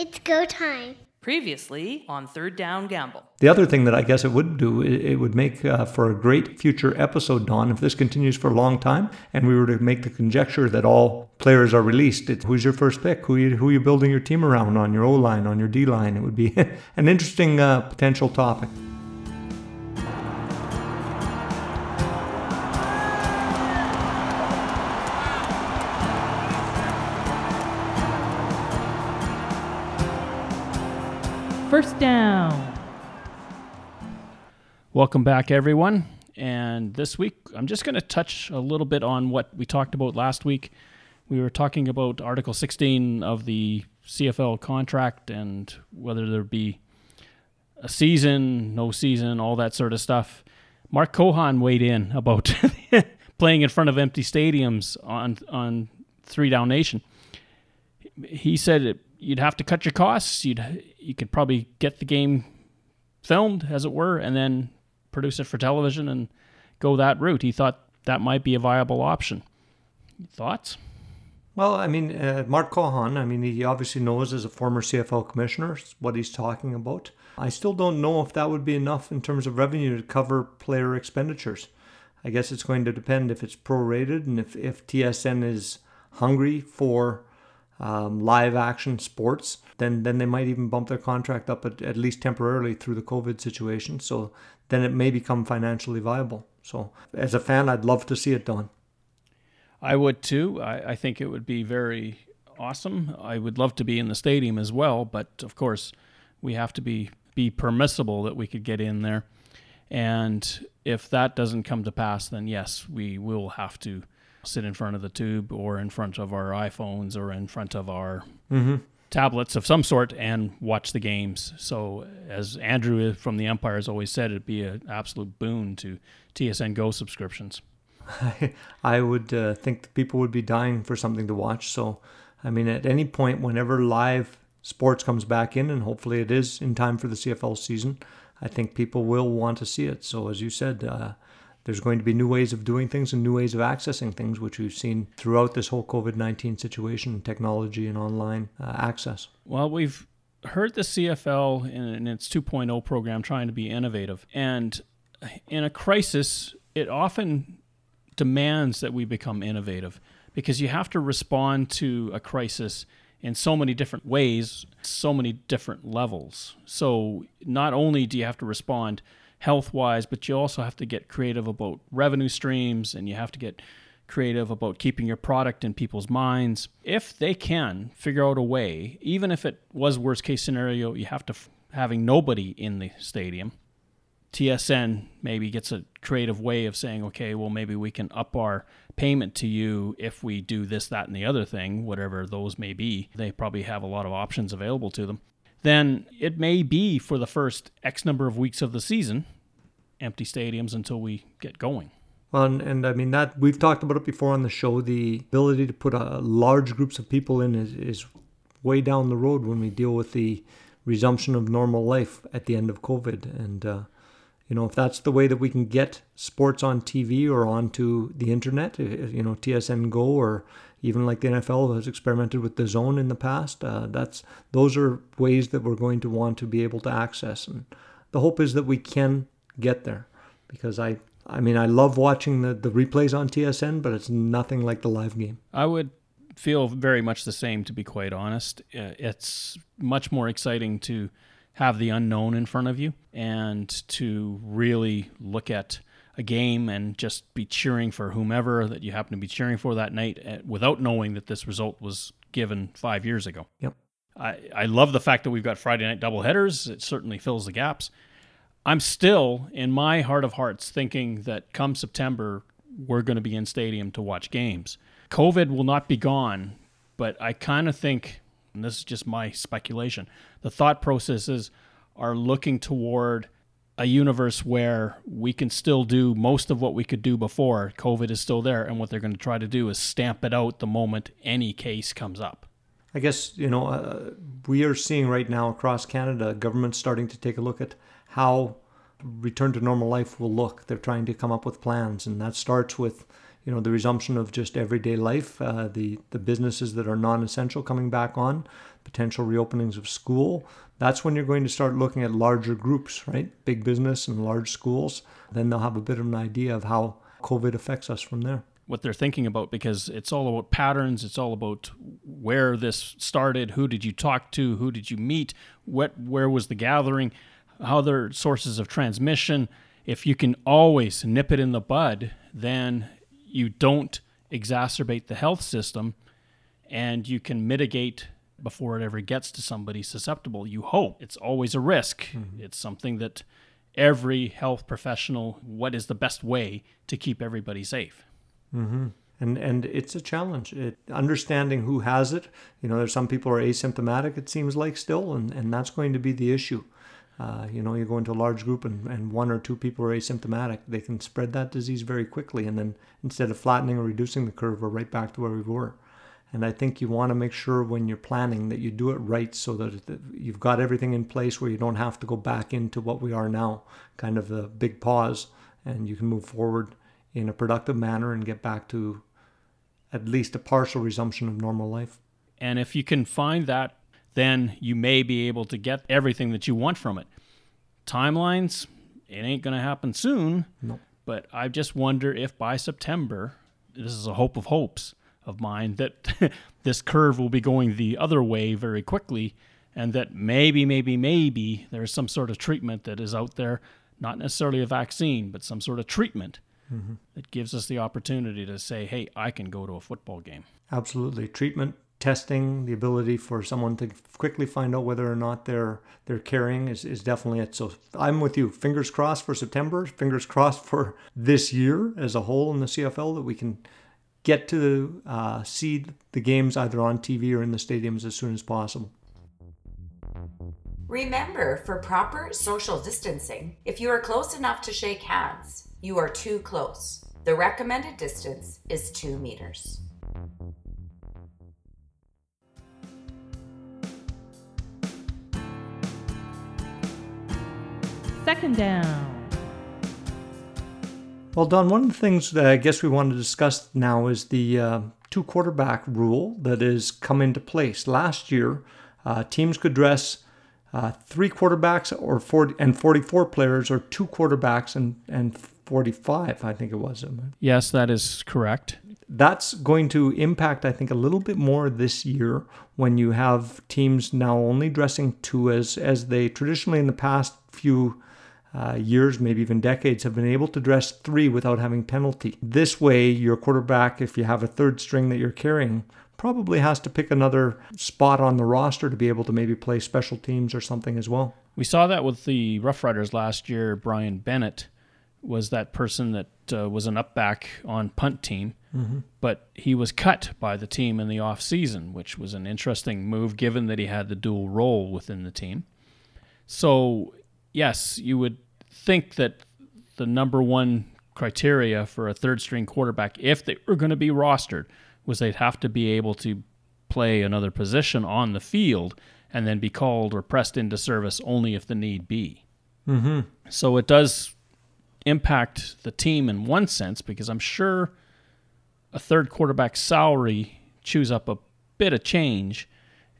It's go time. Previously on Third Down Gamble. The other thing that I guess it would do, it, it would make uh, for a great future episode, Don, if this continues for a long time and we were to make the conjecture that all players are released. It, who's your first pick? Who you, who are you building your team around on your O line, on your D line? It would be an interesting uh, potential topic. Welcome back, everyone. And this week, I'm just going to touch a little bit on what we talked about last week. We were talking about Article 16 of the CFL contract and whether there be a season, no season, all that sort of stuff. Mark Cohon weighed in about playing in front of empty stadiums on on Three Down Nation. He said you'd have to cut your costs. You'd you could probably get the game filmed, as it were, and then produce it for television and go that route. He thought that might be a viable option. Thoughts? Well, I mean, uh, Mark Cohon, I mean, he obviously knows as a former CFL commissioner what he's talking about. I still don't know if that would be enough in terms of revenue to cover player expenditures. I guess it's going to depend if it's prorated and if, if TSN is hungry for um, live action sports, then then they might even bump their contract up at, at least temporarily through the COVID situation. So then it may become financially viable. So as a fan, I'd love to see it done. I would too. I, I think it would be very awesome. I would love to be in the stadium as well, but of course, we have to be be permissible that we could get in there. And if that doesn't come to pass, then yes, we will have to sit in front of the tube or in front of our iPhones or in front of our mm-hmm. Tablets of some sort and watch the games. So, as Andrew from the Empire has always said, it'd be an absolute boon to TSN Go subscriptions. I, I would uh, think people would be dying for something to watch. So, I mean, at any point, whenever live sports comes back in, and hopefully it is in time for the CFL season, I think people will want to see it. So, as you said, uh, there's going to be new ways of doing things and new ways of accessing things, which we've seen throughout this whole COVID 19 situation, technology and online uh, access. Well, we've heard the CFL in, in its 2.0 program trying to be innovative. And in a crisis, it often demands that we become innovative because you have to respond to a crisis in so many different ways, so many different levels. So not only do you have to respond health wise, but you also have to get creative about revenue streams and you have to get creative about keeping your product in people's minds. If they can figure out a way, even if it was worst case scenario, you have to f- having nobody in the stadium. TSN maybe gets a creative way of saying, okay, well, maybe we can up our payment to you if we do this, that, and the other thing, whatever those may be. They probably have a lot of options available to them then it may be for the first X number of weeks of the season empty stadiums until we get going. Well, and, I mean that we've talked about it before on the show. The ability to put a, large groups of people in is, is way down the road when we deal with the resumption of normal life at the end of COVID. And uh, you know, if that's the way that we can get sports on TV or onto the internet, you know, TSN Go or even like the NFL has experimented with the zone in the past. Uh, that's those are ways that we're going to want to be able to access, and the hope is that we can get there. Because I, I mean, I love watching the the replays on TSN, but it's nothing like the live game. I would feel very much the same, to be quite honest. Uh, it's much more exciting to have the unknown in front of you and to really look at a game and just be cheering for whomever that you happen to be cheering for that night without knowing that this result was given five years ago. Yep. I, I love the fact that we've got Friday night double headers. It certainly fills the gaps. I'm still, in my heart of hearts, thinking that come September, we're going to be in stadium to watch games. COVID will not be gone, but I kind of think, and this is just my speculation, the thought processes are looking toward – a universe where we can still do most of what we could do before COVID is still there, and what they're going to try to do is stamp it out the moment any case comes up. I guess you know uh, we are seeing right now across Canada governments starting to take a look at how return to normal life will look. They're trying to come up with plans, and that starts with you know the resumption of just everyday life, uh, the the businesses that are non-essential coming back on, potential reopenings of school. That's when you're going to start looking at larger groups, right? Big business and large schools. Then they'll have a bit of an idea of how COVID affects us from there what they're thinking about because it's all about patterns it's all about where this started who did you talk to who did you meet what where was the gathering Other sources of transmission if you can always nip it in the bud then you don't exacerbate the health system and you can mitigate before it ever gets to somebody susceptible you hope it's always a risk mm-hmm. it's something that every health professional what is the best way to keep everybody safe Mm-hmm. And and it's a challenge. It, understanding who has it. You know, there's some people are asymptomatic. It seems like still, and and that's going to be the issue. Uh, you know, you go into a large group and, and one or two people are asymptomatic, they can spread that disease very quickly. And then instead of flattening or reducing the curve, we're right back to where we were. And I think you want to make sure when you're planning that you do it right so that you've got everything in place where you don't have to go back into what we are now, kind of the big pause, and you can move forward in a productive manner and get back to at least a partial resumption of normal life. And if you can find that, then you may be able to get everything that you want from it. Timelines, it ain't going to happen soon. No. But I just wonder if by September, this is a hope of hopes of mine, that this curve will be going the other way very quickly and that maybe, maybe, maybe there's some sort of treatment that is out there, not necessarily a vaccine, but some sort of treatment mm-hmm. that gives us the opportunity to say, hey, I can go to a football game. Absolutely. Treatment, testing, the ability for someone to quickly find out whether or not they're they're carrying is, is definitely it. So I'm with you. Fingers crossed for September. Fingers crossed for this year as a whole in the CFL that we can get to uh, see the games either on TV or in the stadiums as soon as possible. Remember, for proper social distancing, if you are close enough to shake hands, you are too close. The recommended distance is 2 meters. Second down. Well, Don, one of the things that I guess we want to discuss now is the uh, two quarterback rule that has come into place. Last year, uh, teams could dress uh, three quarterbacks or 40, and 44 players, or two quarterbacks and, and 45, I think it was. Yes, that is correct. That's going to impact, I think, a little bit more this year when you have teams now only dressing two, as, as they traditionally in the past few uh, years, maybe even decades, have been able to dress three without having penalty. This way, your quarterback, if you have a third string that you're carrying, probably has to pick another spot on the roster to be able to maybe play special teams or something as well. We saw that with the Rough Riders last year. Brian Bennett was that person that uh, was an upback on punt team, mm-hmm. but he was cut by the team in the off season, which was an interesting move given that he had the dual role within the team. So, yes, you would think that the number one criteria for a third string quarterback, if they were going to be rostered, was they'd have to be able to play another position on the field and then be called or pressed into service only if the need be. Mm-hmm. So it does impact the team in one sense because I'm sure a third quarterback salary chews up a bit of change,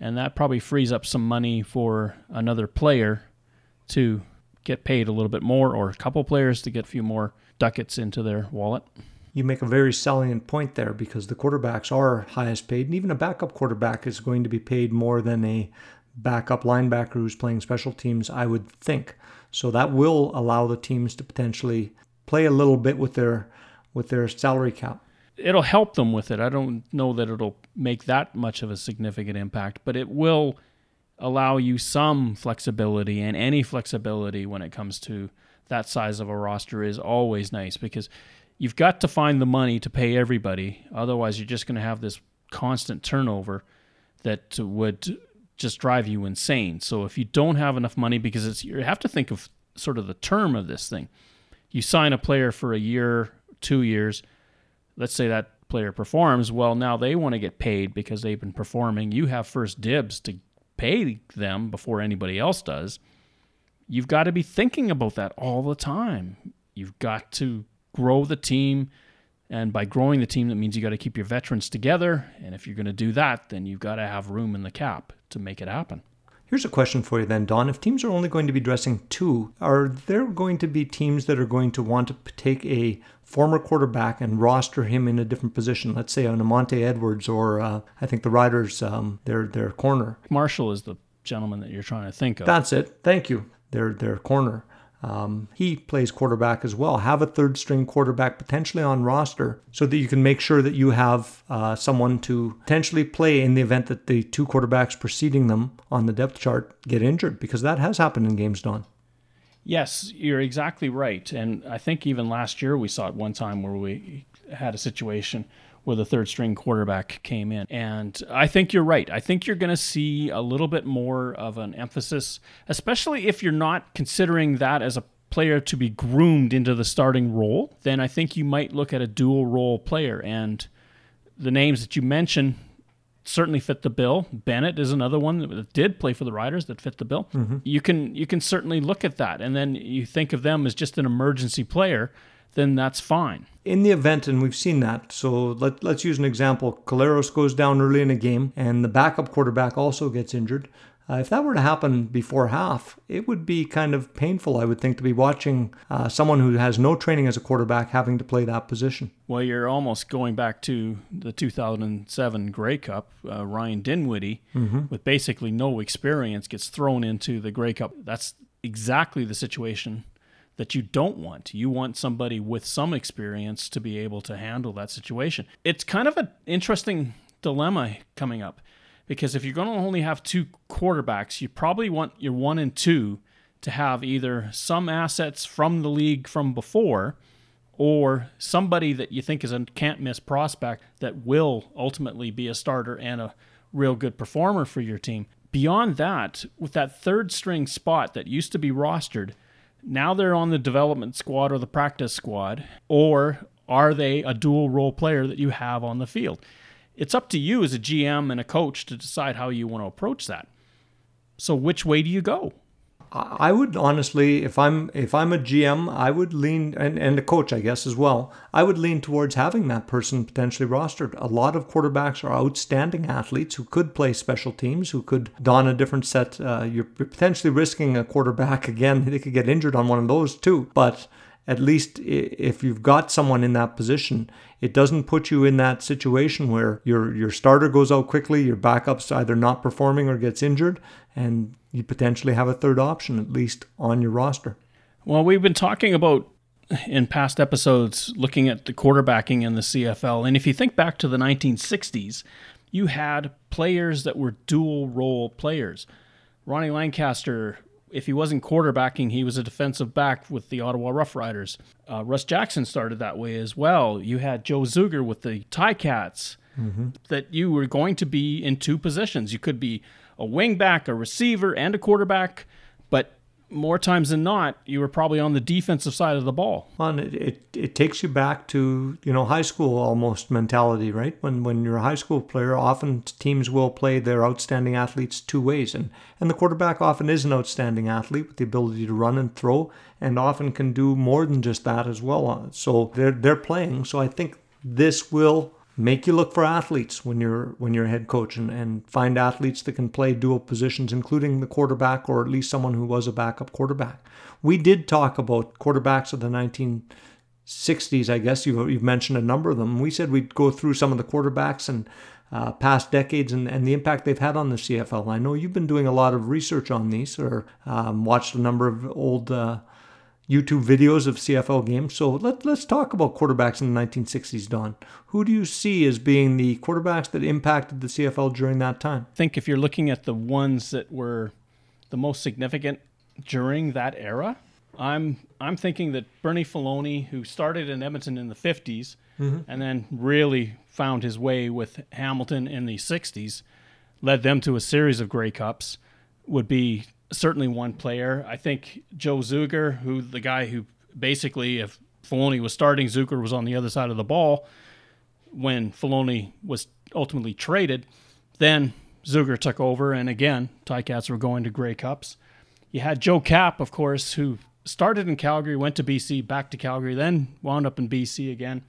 and that probably frees up some money for another player to get paid a little bit more, or a couple players to get a few more ducats into their wallet you make a very salient point there because the quarterbacks are highest paid, and even a backup quarterback is going to be paid more than a backup linebacker who's playing special teams, I would think. So that will allow the teams to potentially play a little bit with their with their salary cap. It'll help them with it. I don't know that it'll make that much of a significant impact, but it will allow you some flexibility and any flexibility when it comes to that size of a roster is always nice because you've got to find the money to pay everybody. Otherwise, you're just going to have this constant turnover that would just drive you insane. So if you don't have enough money, because it's you have to think of sort of the term of this thing. You sign a player for a year, two years. Let's say that player performs. Well, now they want to get paid because they've been performing. You have first dibs to pay them before anybody else does. You've got to be thinking about that all the time. You've got to grow the team And by growing the team, that means you got to keep your veterans together. And if you're going to do that, then you've got to have room in the cap to make it happen. Here's a question for you then, Don. If teams are only going to be dressing two, are there going to be teams that are going to want to take a former quarterback and roster him in a different position? Let's say on Monte Edwards or uh, I think the Riders, um, their their corner. Marshall is the gentleman that you're trying to think of. That's it. Thank you. Their their corner. Um, he plays quarterback as well. Have a third string quarterback potentially on roster so that you can make sure that you have uh, someone to potentially play in the event that the two quarterbacks preceding them on the depth chart get injured because that has happened in games, Don. Yes, you're exactly right. And I think even last year we saw it one time where we had a situation where the third string quarterback came in. And I think you're right. I think you're going to see a little bit more of an emphasis, especially if you're not considering that as a player to be groomed into the starting role, then I think you might look at a dual role player. And the names that you mentioned certainly fit the bill. Bennett is another one that did play for the Riders that fit the bill. Mm-hmm. You can you can certainly look at that, and then you think of them as just an emergency player then that's fine. In the event, and we've seen that, so let, let's use an example. Collaros goes down early in a game, and the backup quarterback also gets injured. Uh, if that were to happen before half, it would be kind of painful, I would think, to be watching uh, someone who has no training as a quarterback having to play that position. Well, you're almost going back to the 2007 Grey Cup. Uh, Ryan Dinwiddie, mm-hmm. with basically no experience, gets thrown into the Grey Cup. That's exactly the situation that you don't want. You want somebody with some experience to be able to handle that situation. It's kind of an interesting dilemma coming up because if you're going to only have two quarterbacks, you probably want your one and two to have either some assets from the league from before or somebody that you think is a can't miss prospect that will ultimately be a starter and a real good performer for your team. Beyond that, with that third string spot that used to be rostered, now they're on the development squad or the practice squad, or are they a dual role player that you have on the field? It's up to you as a GM and a coach to decide how you want to approach that. So, which way do you go? I would honestly, if I'm if I'm a GM, I would lean and, and a coach, I guess as well. I would lean towards having that person potentially rostered. A lot of quarterbacks are outstanding athletes who could play special teams, who could don a different set. Uh, you're potentially risking a quarterback again; they could get injured on one of those too. But at least if you've got someone in that position, it doesn't put you in that situation where your your starter goes out quickly, your backup's either not performing or gets injured, and you potentially have a third option at least on your roster. Well, we've been talking about in past episodes looking at the quarterbacking in the CFL, and if you think back to the 1960s, you had players that were dual role players. Ronnie Lancaster if he wasn't quarterbacking, he was a defensive back with the Ottawa Roughriders. Uh, Russ Jackson started that way as well. You had Joe Zuger with the Ticats. Mm-hmm. That you were going to be in two positions. You could be a wingback, a receiver, and a quarterback, but more times than not, you were probably on the defensive side of the ball. Well, it, it, it takes you back to you know high school almost mentality, right? When when you're a high school player, often teams will play their outstanding athletes two ways, and and the quarterback often is an outstanding athlete with the ability to run and throw, and often can do more than just that as well. So they're they're playing. So I think this will make you look for athletes when you're when you're a head coach and, and find athletes that can play dual positions including the quarterback or at least someone who was a backup quarterback. We did talk about quarterbacks of the 1960s i guess. You've, you've mentioned a number of them. We said we'd go through some of the quarterbacks and uh, past decades and, and the impact they've had on the cfl i know you've been doing a lot of research on these or um, watched a number of old uh, YouTube videos of CFL games. So let, let's talk about quarterbacks in the 1960s, Don. Who do you see as being the quarterbacks that impacted the CFL during that time? I think if you're looking at the ones that were the most significant during that era, I'm I'm thinking that Bernie Faloney, who started in Edmonton in the 50s mm-hmm. and then really found his way with Hamilton in the 60s, led them to a series of Grey Cups, would be certainly one player. I think Joe Zuger, who the guy who basically, if Faloney was starting, Zuger was on the other side of the ball when Faloney was ultimately traded. Then Zuger took over, and again, Ticats were going to Grey Cups. You had Joe Kapp, of course, who started in Calgary, went to BC, back to Calgary, then wound up in BC again.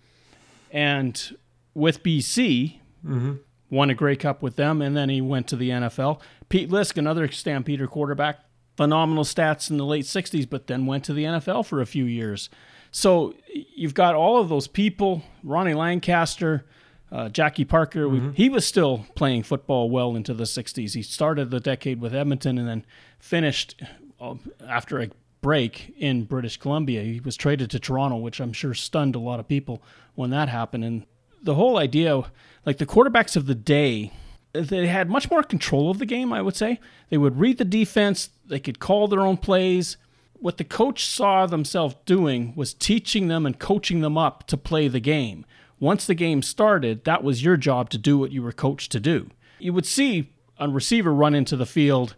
and with BC, mm-hmm. won a Grey Cup with them, and then he went to the NFL. Pete Liske, another Stampeder quarterback, phenomenal stats in the late 60s, but then went to the NFL for a few years. So you've got all of those people, Ronnie Lancaster, uh, Jackie Parker. we- He was still playing football well into the 60s. He started the decade with Edmonton and then finished uh, after a break in British Columbia. He was traded to Toronto, which I'm sure stunned a lot of people when that happened. And the whole idea, like the quarterbacks of the day, they had much more control of the game, I would say. They would read the defense, they could call their own plays. What the coach saw themselves doing was teaching them and coaching them up to play the game. Once the game started, that was your job to do what you were coached to do. You would see a receiver run into the field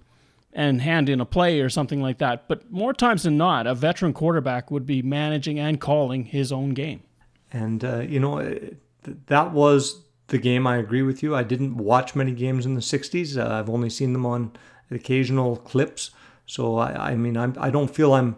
and hand in a play or something like that, but more times than not, a veteran quarterback would be managing and calling his own game. And, uh, you know, that was the game. I agree with you. I didn't watch many games in the 60s. Uh, I've only seen them on occasional clips. So, I, I mean, I'm, I don't feel I'm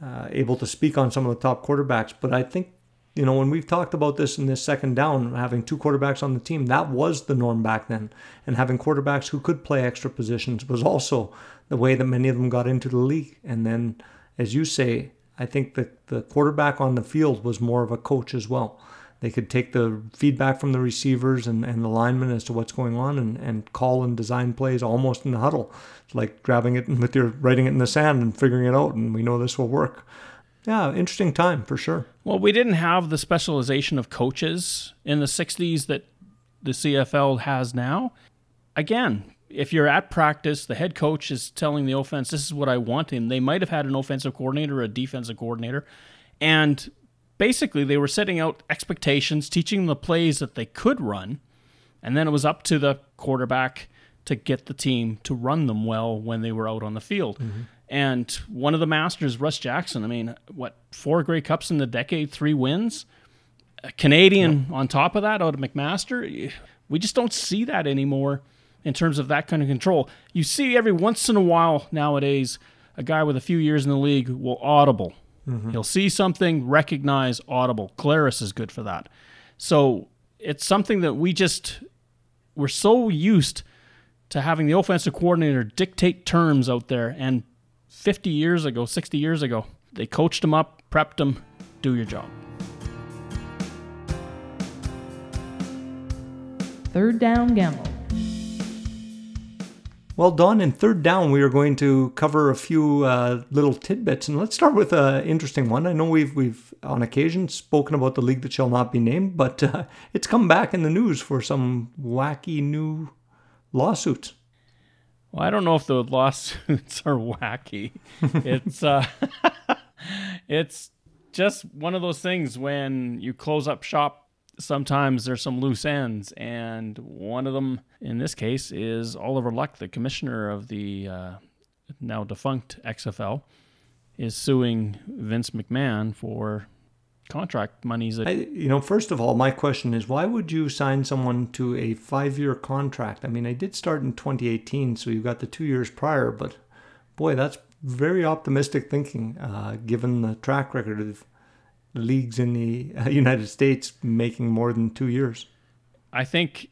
uh, able to speak on some of the top quarterbacks, but I think, you know, when we've talked about this in this second down, having two quarterbacks on the team, that was the norm back then. And having quarterbacks who could play extra positions was also the way that many of them got into the league. And then, as you say, I think that the quarterback on the field was more of a coach as well. They could take the feedback from the receivers and, and the linemen as to what's going on and, and call and design plays almost in the huddle. It's like grabbing it with your writing it in the sand and figuring it out, and we know this will work. Yeah, interesting time for sure. Well, we didn't have the specialization of coaches in the 60s that the CFL has now. Again, if you're at practice, the head coach is telling the offense, This is what I want. And they might have had an offensive coordinator or a defensive coordinator. And basically, they were setting out expectations, teaching the plays that they could run. And then it was up to the quarterback to get the team to run them well when they were out on the field. Mm-hmm. And one of the masters, Russ Jackson, I mean, what, four Grey Cups in the decade, three wins? A Canadian on top of that out of McMaster. We just don't see that anymore in terms of that kind of control. You see every once in a while nowadays, a guy with a few years in the league will audible. Mm-hmm. He'll see something, recognize audible. Collaros is good for that. So it's something that we just we're so used to having the offensive coordinator dictate terms out there. And 50 years ago, 60 years ago, they coached them up, prepped them, do your job. Third down gamble. Well, Don, in third down, we are going to cover a few uh, little tidbits, and let's start with an interesting one. I know we've we've on occasion spoken about the league that shall not be named, but uh, it's come back in the news for some wacky new lawsuits. Well, I don't know if the lawsuits are wacky. it's uh, it's just one of those things when you close up shop. Sometimes there's some loose ends, and one of them, in this case, is Oliver Luck, the commissioner of the uh, now defunct XFL, is suing Vince McMahon for contract monies that I, you know, first of all, my question is why would you sign someone to a five-year contract? I mean, I did start in 2018, so you've got the two years prior, but boy, that's very optimistic thinking, uh, given the track record of leagues in the United States making more than two years. I think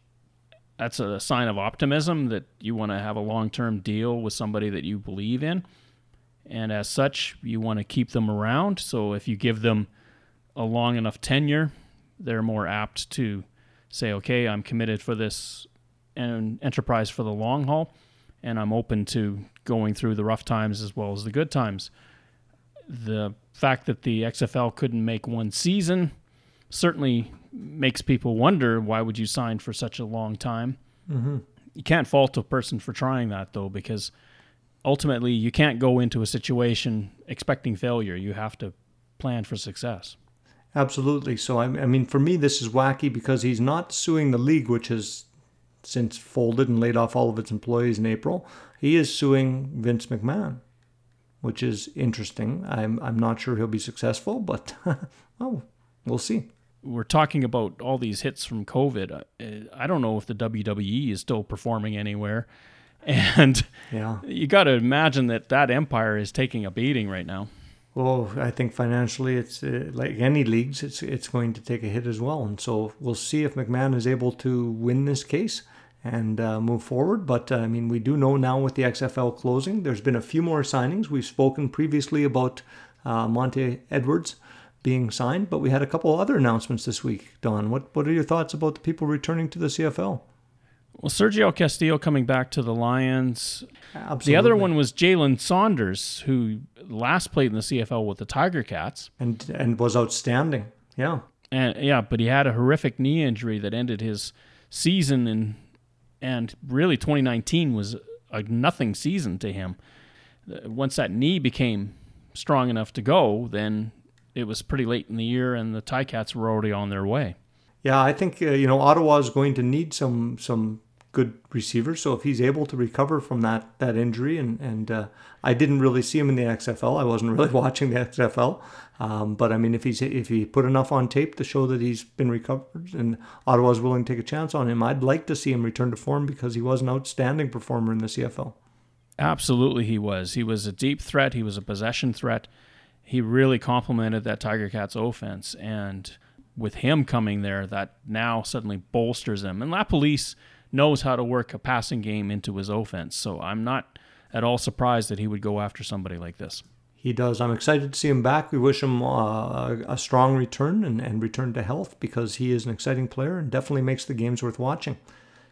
that's a sign of optimism that you want to have a long term deal with somebody that you believe in. And as such, you want to keep them around. So if you give them a long enough tenure, they're more apt to say, okay, I'm committed for this en- enterprise for the long haul, and I'm open to going through the rough times as well as the good times. The fact that the XFL couldn't make one season certainly makes people wonder why would you sign for such a long time. Mm-hmm. You can't fault a person for trying that though, because ultimately you can't go into a situation expecting failure. You have to plan for success. Absolutely. So, I, I mean, for me, this is wacky because he's not suing the league, which has since folded and laid off all of its employees in April. He is suing Vince McMahon, which is interesting. I'm, I'm not sure he'll be successful, but oh, we'll see. We're talking about all these hits from COVID. Uh, I don't know if the WWE is still performing anywhere. And Yeah. you got to imagine that that empire is taking a beating right now. Well, I think financially, it's uh, like any leagues, it's it's going to take a hit as well, and so we'll see if McMahon is able to win this case and uh, move forward. But uh, I mean, we do know now with the XFL closing, there's been a few more signings. We've spoken previously about uh, Monte Edwards being signed, but we had a couple other announcements this week. Don, what what are your thoughts about the people returning to the CFL? Well, Sergio Castillo coming back to the Lions. Absolutely. The other one was Jalen Saunders, who last played in the CFL with the Tiger Cats. and and was outstanding. Yeah, And yeah, but he had a horrific knee injury that ended his season and and really 2019 was a nothing season to him. Uh, Once that knee became strong enough to go, then it was pretty late in the year and the Ticats were already on their way. yeah. I think uh, you know Ottawa is going to need some some good receiver. So if he's able to recover from that that injury, and and uh, I didn't really see him in the XFL. I wasn't really watching the XFL. Um, but I mean, if he's if he put enough on tape to show that he's been recovered, and Ottawa's willing to take a chance on him, I'd like to see him return to form because he was an outstanding performer in the CFL. Absolutely, he was. He was a deep threat. He was a possession threat. He really complemented that Tiger Cats offense. And with him coming there, that now suddenly bolsters them. And LaPolice knows how to work a passing game into his offense. So I'm not at all surprised that he would go after somebody like this. He does. I'm excited to see him back. We wish him uh, a strong return and, and return to health because he is an exciting player and definitely makes the games worth watching.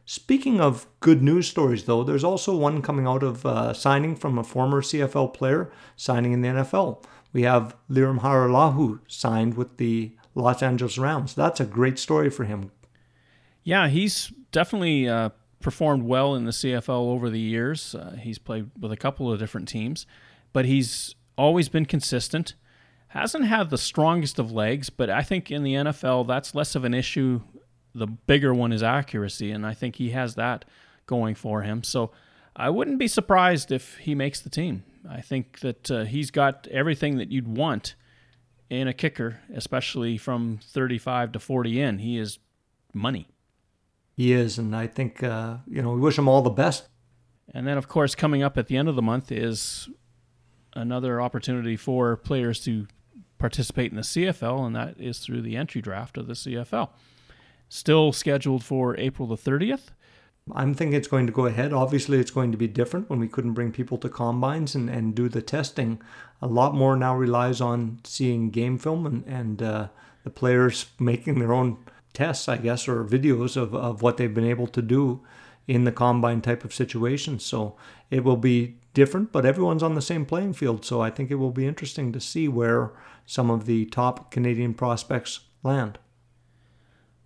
Speaking of good news stories, though, there's also one coming out of uh, signing from a former CFL player signing in the NFL. We have Lirim Hajrullahu signed with the Los Angeles Rams. That's a great story for him. Yeah, he's definitely uh, performed well in the CFL over the years. Uh, he's played with a couple of different teams, but he's always been consistent. Hasn't had the strongest of legs, but I think in the NFL that's less of an issue. The bigger one is accuracy, and I think he has that going for him. So I wouldn't be surprised if he makes the team. I think that uh, he's got everything that you'd want in a kicker, especially from 35 to 40 in. He is money. He is, and I think, uh, you know, we wish him all the best. And then, of course, coming up at the end of the month is another opportunity for players to participate in the CFL, and that is through the entry draft of the CFL. Still scheduled for April the 30th. I'm thinking it's going to go ahead. Obviously, it's going to be different when we couldn't bring people to combines and, and do the testing. A lot more now relies on seeing game film and, and uh, the players making their own tests, I guess, or videos of, of what they've been able to do in the combine type of situation. So it will be different, but everyone's on the same playing field. So I think it will be interesting to see where some of the top Canadian prospects land.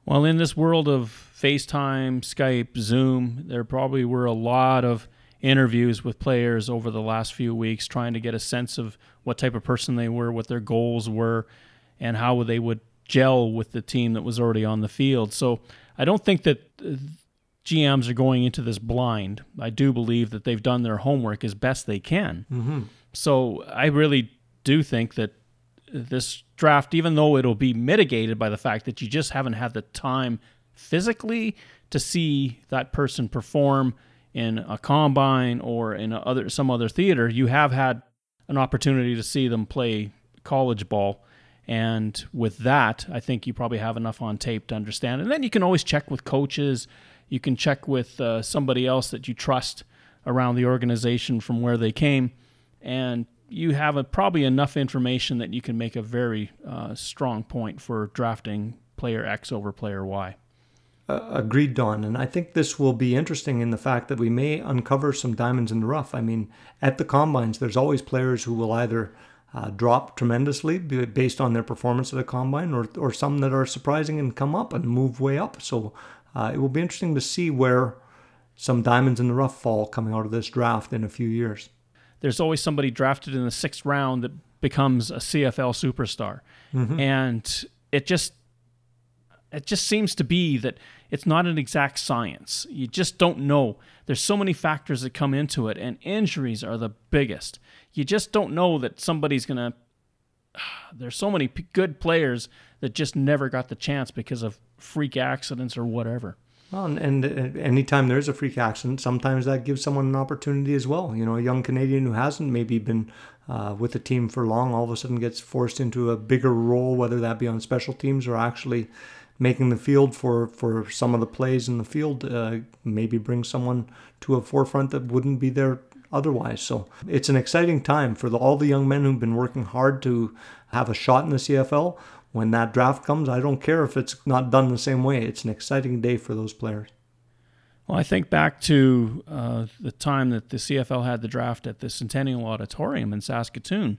Well, in this world of FaceTime, Skype, Zoom, there probably were a lot of interviews with players over the last few weeks trying to get a sense of what type of person they were, what their goals were, and how they would gel with the team that was already on the field. So I don't think that uh, GMs are going into this blind. I do believe that they've done their homework as best they can. Mm-hmm. So I really do think that this draft, even though it'll be mitigated by the fact that you just haven't had the time physically to see that person perform in a combine or in a other some other theater, you have had an opportunity to see them play college ball. And with that, I think you probably have enough on tape to understand. And then you can always check with coaches. You can check with uh, somebody else that you trust around the organization from where they came. And you have a, probably enough information that you can make a very uh, strong point for drafting player X over player Y. Uh, agreed, Don. And I think this will be interesting in the fact that we may uncover some diamonds in the rough. I mean, at the combines, there's always players who will either uh, drop tremendously based on their performance at a combine, or or some that are surprising and come up and move way up. So uh, it will be interesting to see where some diamonds in the rough fall coming out of this draft in a few years. There's always somebody drafted in the sixth round that becomes a CFL superstar, Mm-hmm. and it just it just seems to be that it's not an exact science. You just don't know. There's so many factors that come into it, and injuries are the biggest. You just don't know that somebody's going to. There's so many p- good players that just never got the chance because of freak accidents or whatever. Well, and, and, anytime there's a freak accident, sometimes that gives someone an opportunity as well. You know, a young Canadian who hasn't maybe been uh, with the team for long, all of a sudden gets forced into a bigger role, whether that be on special teams or actually making the field for, for some of the plays in the field, uh, maybe bring someone to a forefront that wouldn't be there otherwise. So it's an exciting time for the, all the young men who've been working hard to have a shot in the CFL when that draft comes, I don't care if it's not done the same way. It's an exciting day for those players. Well, I think back to uh, the time that the CFL had the draft at the Centennial Auditorium in Saskatoon.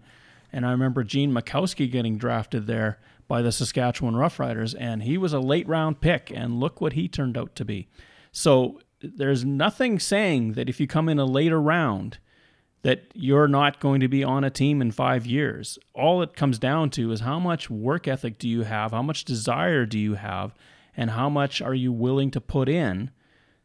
And I remember Gene Makowski getting drafted there by the Saskatchewan Roughriders, and he was a late round pick, and look what he turned out to be. So there's nothing saying that if you come in a later round, that you're not going to be on a team in five years. All it comes down to is how much work ethic do you have, how much desire do you have, and how much are you willing to put in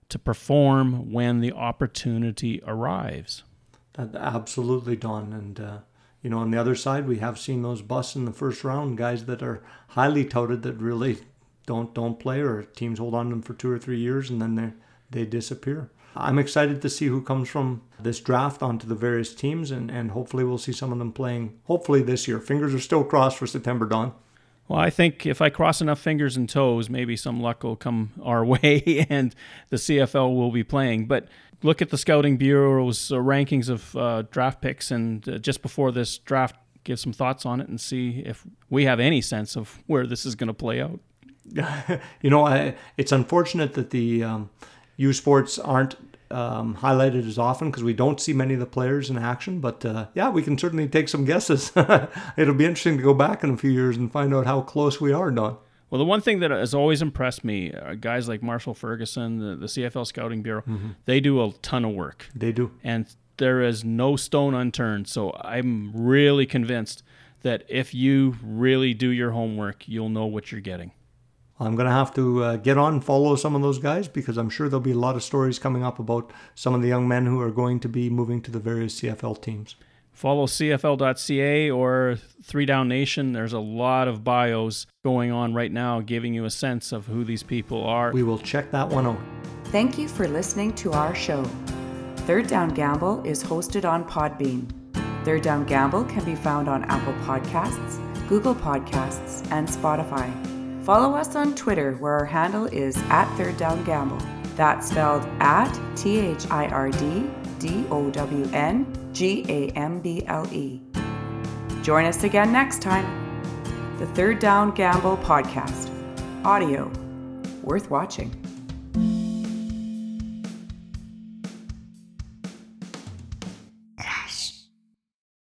to perform when the opportunity arrives. That, absolutely, Don. And, uh, you know, on the other side, we have seen those busts in the first round, guys that are highly touted that really don't don't play or teams hold on to them for two or three years and then they they disappear. I'm excited to see who comes from this draft onto the various teams, and, and hopefully we'll see some of them playing, hopefully this year. Fingers are still crossed for September, Don. Well, I think if I cross enough fingers and toes, maybe some luck will come our way and the CFL will be playing. But look at the Scouting Bureau's uh, rankings of uh, draft picks, and uh, just before this draft, give some thoughts on it and see if we have any sense of where this is going to play out. you know, I, it's unfortunate that the um, U Sports aren't um, highlighted as often because we don't see many of the players in action. But uh, yeah, we can certainly take some guesses. It'll be interesting to go back in a few years and find out how close we are, Don. Well, the one thing that has always impressed me, uh, guys like Marshall Ferguson, the, the CFL Scouting Bureau, mm-hmm. they do a ton of work. They do. And there is no stone unturned. So I'm really convinced that if you really do your homework, you'll know what you're getting. I'm going to have to uh, get on and follow some of those guys because I'm sure there'll be a lot of stories coming up about some of the young men who are going to be moving to the various CFL teams. Follow CFL.ca or Three Down Nation. There's a lot of bios going on right now giving you a sense of who these people are. We will check that one out. Thank you for listening to our show. Third Down Gamble is hosted on Podbean. Third Down Gamble can be found on Apple Podcasts, Google Podcasts, and Spotify. Follow us on Twitter where our handle is at Third Down Gamble. That's spelled at T H I R D D O W N G A M B L E. Join us again next time. The Third Down Gamble Podcast. Audio worth watching.